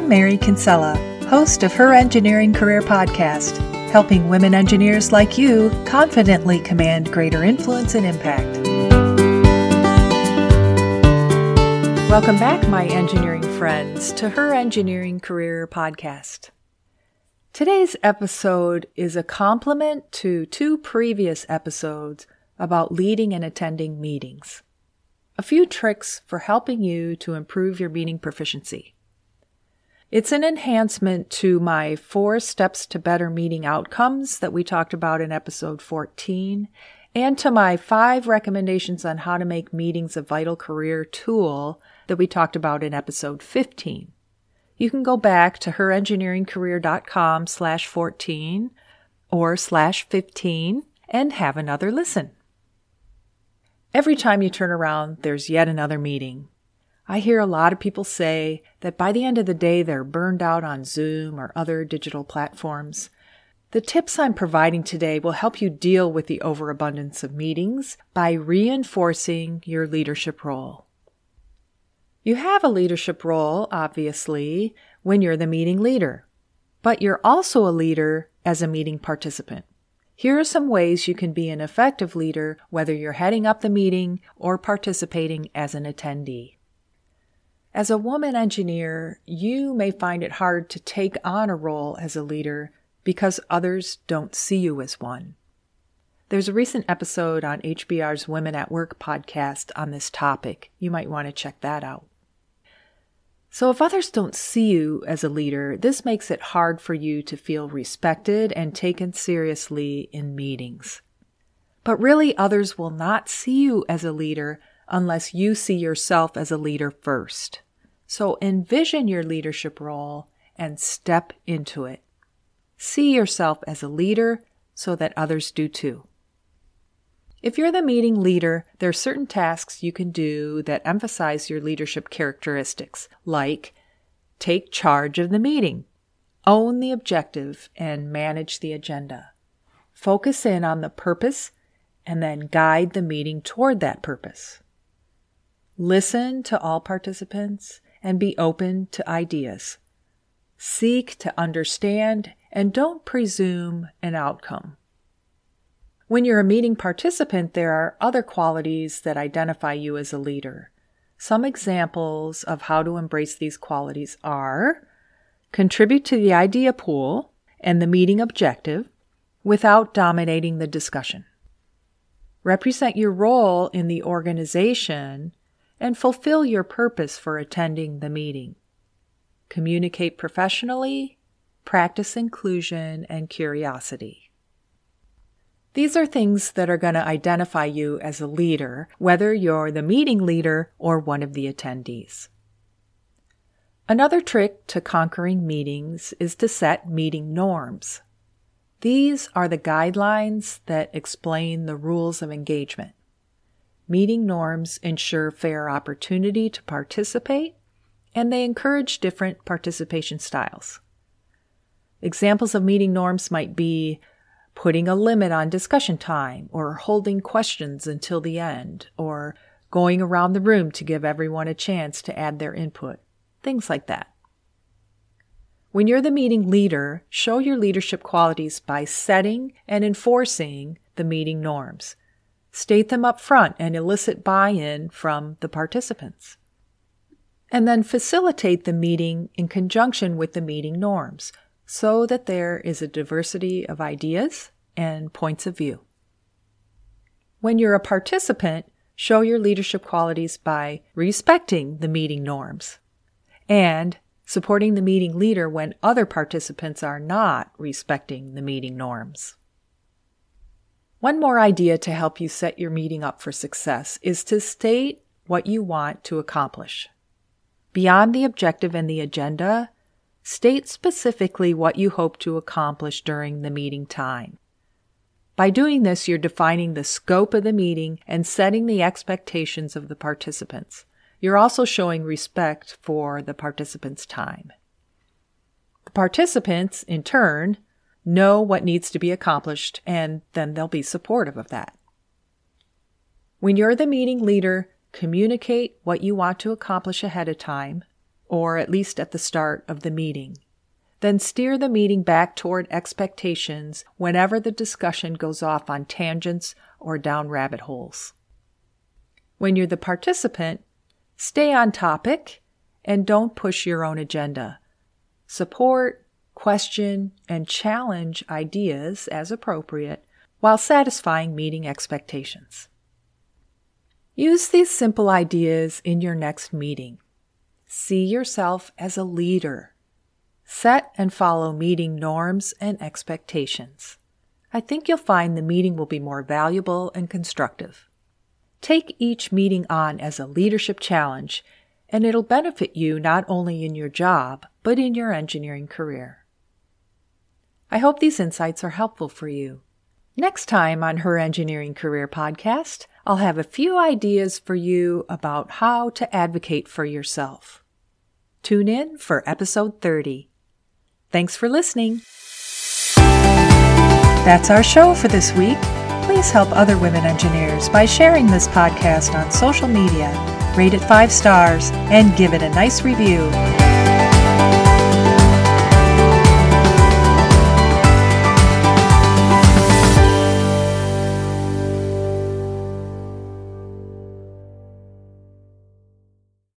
I'm Mary Kinsella, host of Her Engineering Career Podcast, helping women engineers like you confidently command greater influence and impact. Welcome back, my engineering friends, to Her Engineering Career Podcast. Today's episode is a complement to two previous episodes about leading and attending meetings. A few tricks for helping you to improve your meeting proficiency. It's an enhancement to my four steps to better meeting outcomes that we talked about in episode 14 and to my five recommendations on how to make meetings a vital career tool that we talked about in episode 15. You can go back to herengineeringcareer.com slash 14 or slash 15 and have another listen. Every time you turn around, there's yet another meeting. I hear a lot of people say that by the end of the day, they're burned out on Zoom or other digital platforms. The tips I'm providing today will help you deal with the overabundance of meetings by reinforcing your leadership role. You have a leadership role, obviously, when you're the meeting leader, but you're also a leader as a meeting participant. Here are some ways you can be an effective leader whether you're heading up the meeting or participating as an attendee. As a woman engineer, you may find it hard to take on a role as a leader because others don't see you as one. There's a recent episode on HBR's Women at Work podcast on this topic. You might want to check that out. So, if others don't see you as a leader, this makes it hard for you to feel respected and taken seriously in meetings. But really, others will not see you as a leader unless you see yourself as a leader first. So envision your leadership role and step into it. See yourself as a leader so that others do too. If you're the meeting leader, there are certain tasks you can do that emphasize your leadership characteristics, like take charge of the meeting, own the objective, and manage the agenda. Focus in on the purpose and then guide the meeting toward that purpose. Listen to all participants and be open to ideas. Seek to understand and don't presume an outcome. When you're a meeting participant, there are other qualities that identify you as a leader. Some examples of how to embrace these qualities are contribute to the idea pool and the meeting objective without dominating the discussion. Represent your role in the organization and fulfill your purpose for attending the meeting. Communicate professionally, practice inclusion and curiosity. These are things that are going to identify you as a leader, whether you're the meeting leader or one of the attendees. Another trick to conquering meetings is to set meeting norms. These are the guidelines that explain the rules of engagement. Meeting norms ensure fair opportunity to participate, and they encourage different participation styles. Examples of meeting norms might be putting a limit on discussion time, or holding questions until the end, or going around the room to give everyone a chance to add their input, things like that. When you're the meeting leader, show your leadership qualities by setting and enforcing the meeting norms. State them up front and elicit buy in from the participants. And then facilitate the meeting in conjunction with the meeting norms so that there is a diversity of ideas and points of view. When you're a participant, show your leadership qualities by respecting the meeting norms and supporting the meeting leader when other participants are not respecting the meeting norms. One more idea to help you set your meeting up for success is to state what you want to accomplish. Beyond the objective and the agenda, state specifically what you hope to accomplish during the meeting time. By doing this, you're defining the scope of the meeting and setting the expectations of the participants. You're also showing respect for the participants' time. The participants, in turn, know what needs to be accomplished, and then they'll be supportive of that. When you're the meeting leader, communicate what you want to accomplish ahead of time, or at least at the start of the meeting. Then steer the meeting back toward expectations whenever the discussion goes off on tangents or down rabbit holes. When you're the participant, stay on topic and don't push your own agenda. Support, question, and challenge ideas as appropriate while satisfying meeting expectations. Use these simple ideas in your next meeting. See yourself as a leader. Set and follow meeting norms and expectations. I think you'll find the meeting will be more valuable and constructive. Take each meeting on as a leadership challenge, and it'll benefit you not only in your job, but in your engineering career. I hope these insights are helpful for you. Next time on Her Engineering Career podcast, I'll have a few ideas for you about how to advocate for yourself. Tune in for episode 30. Thanks for listening. That's our show for this week. Please help other women engineers by sharing this podcast on social media, rate it five stars, and give it a nice review.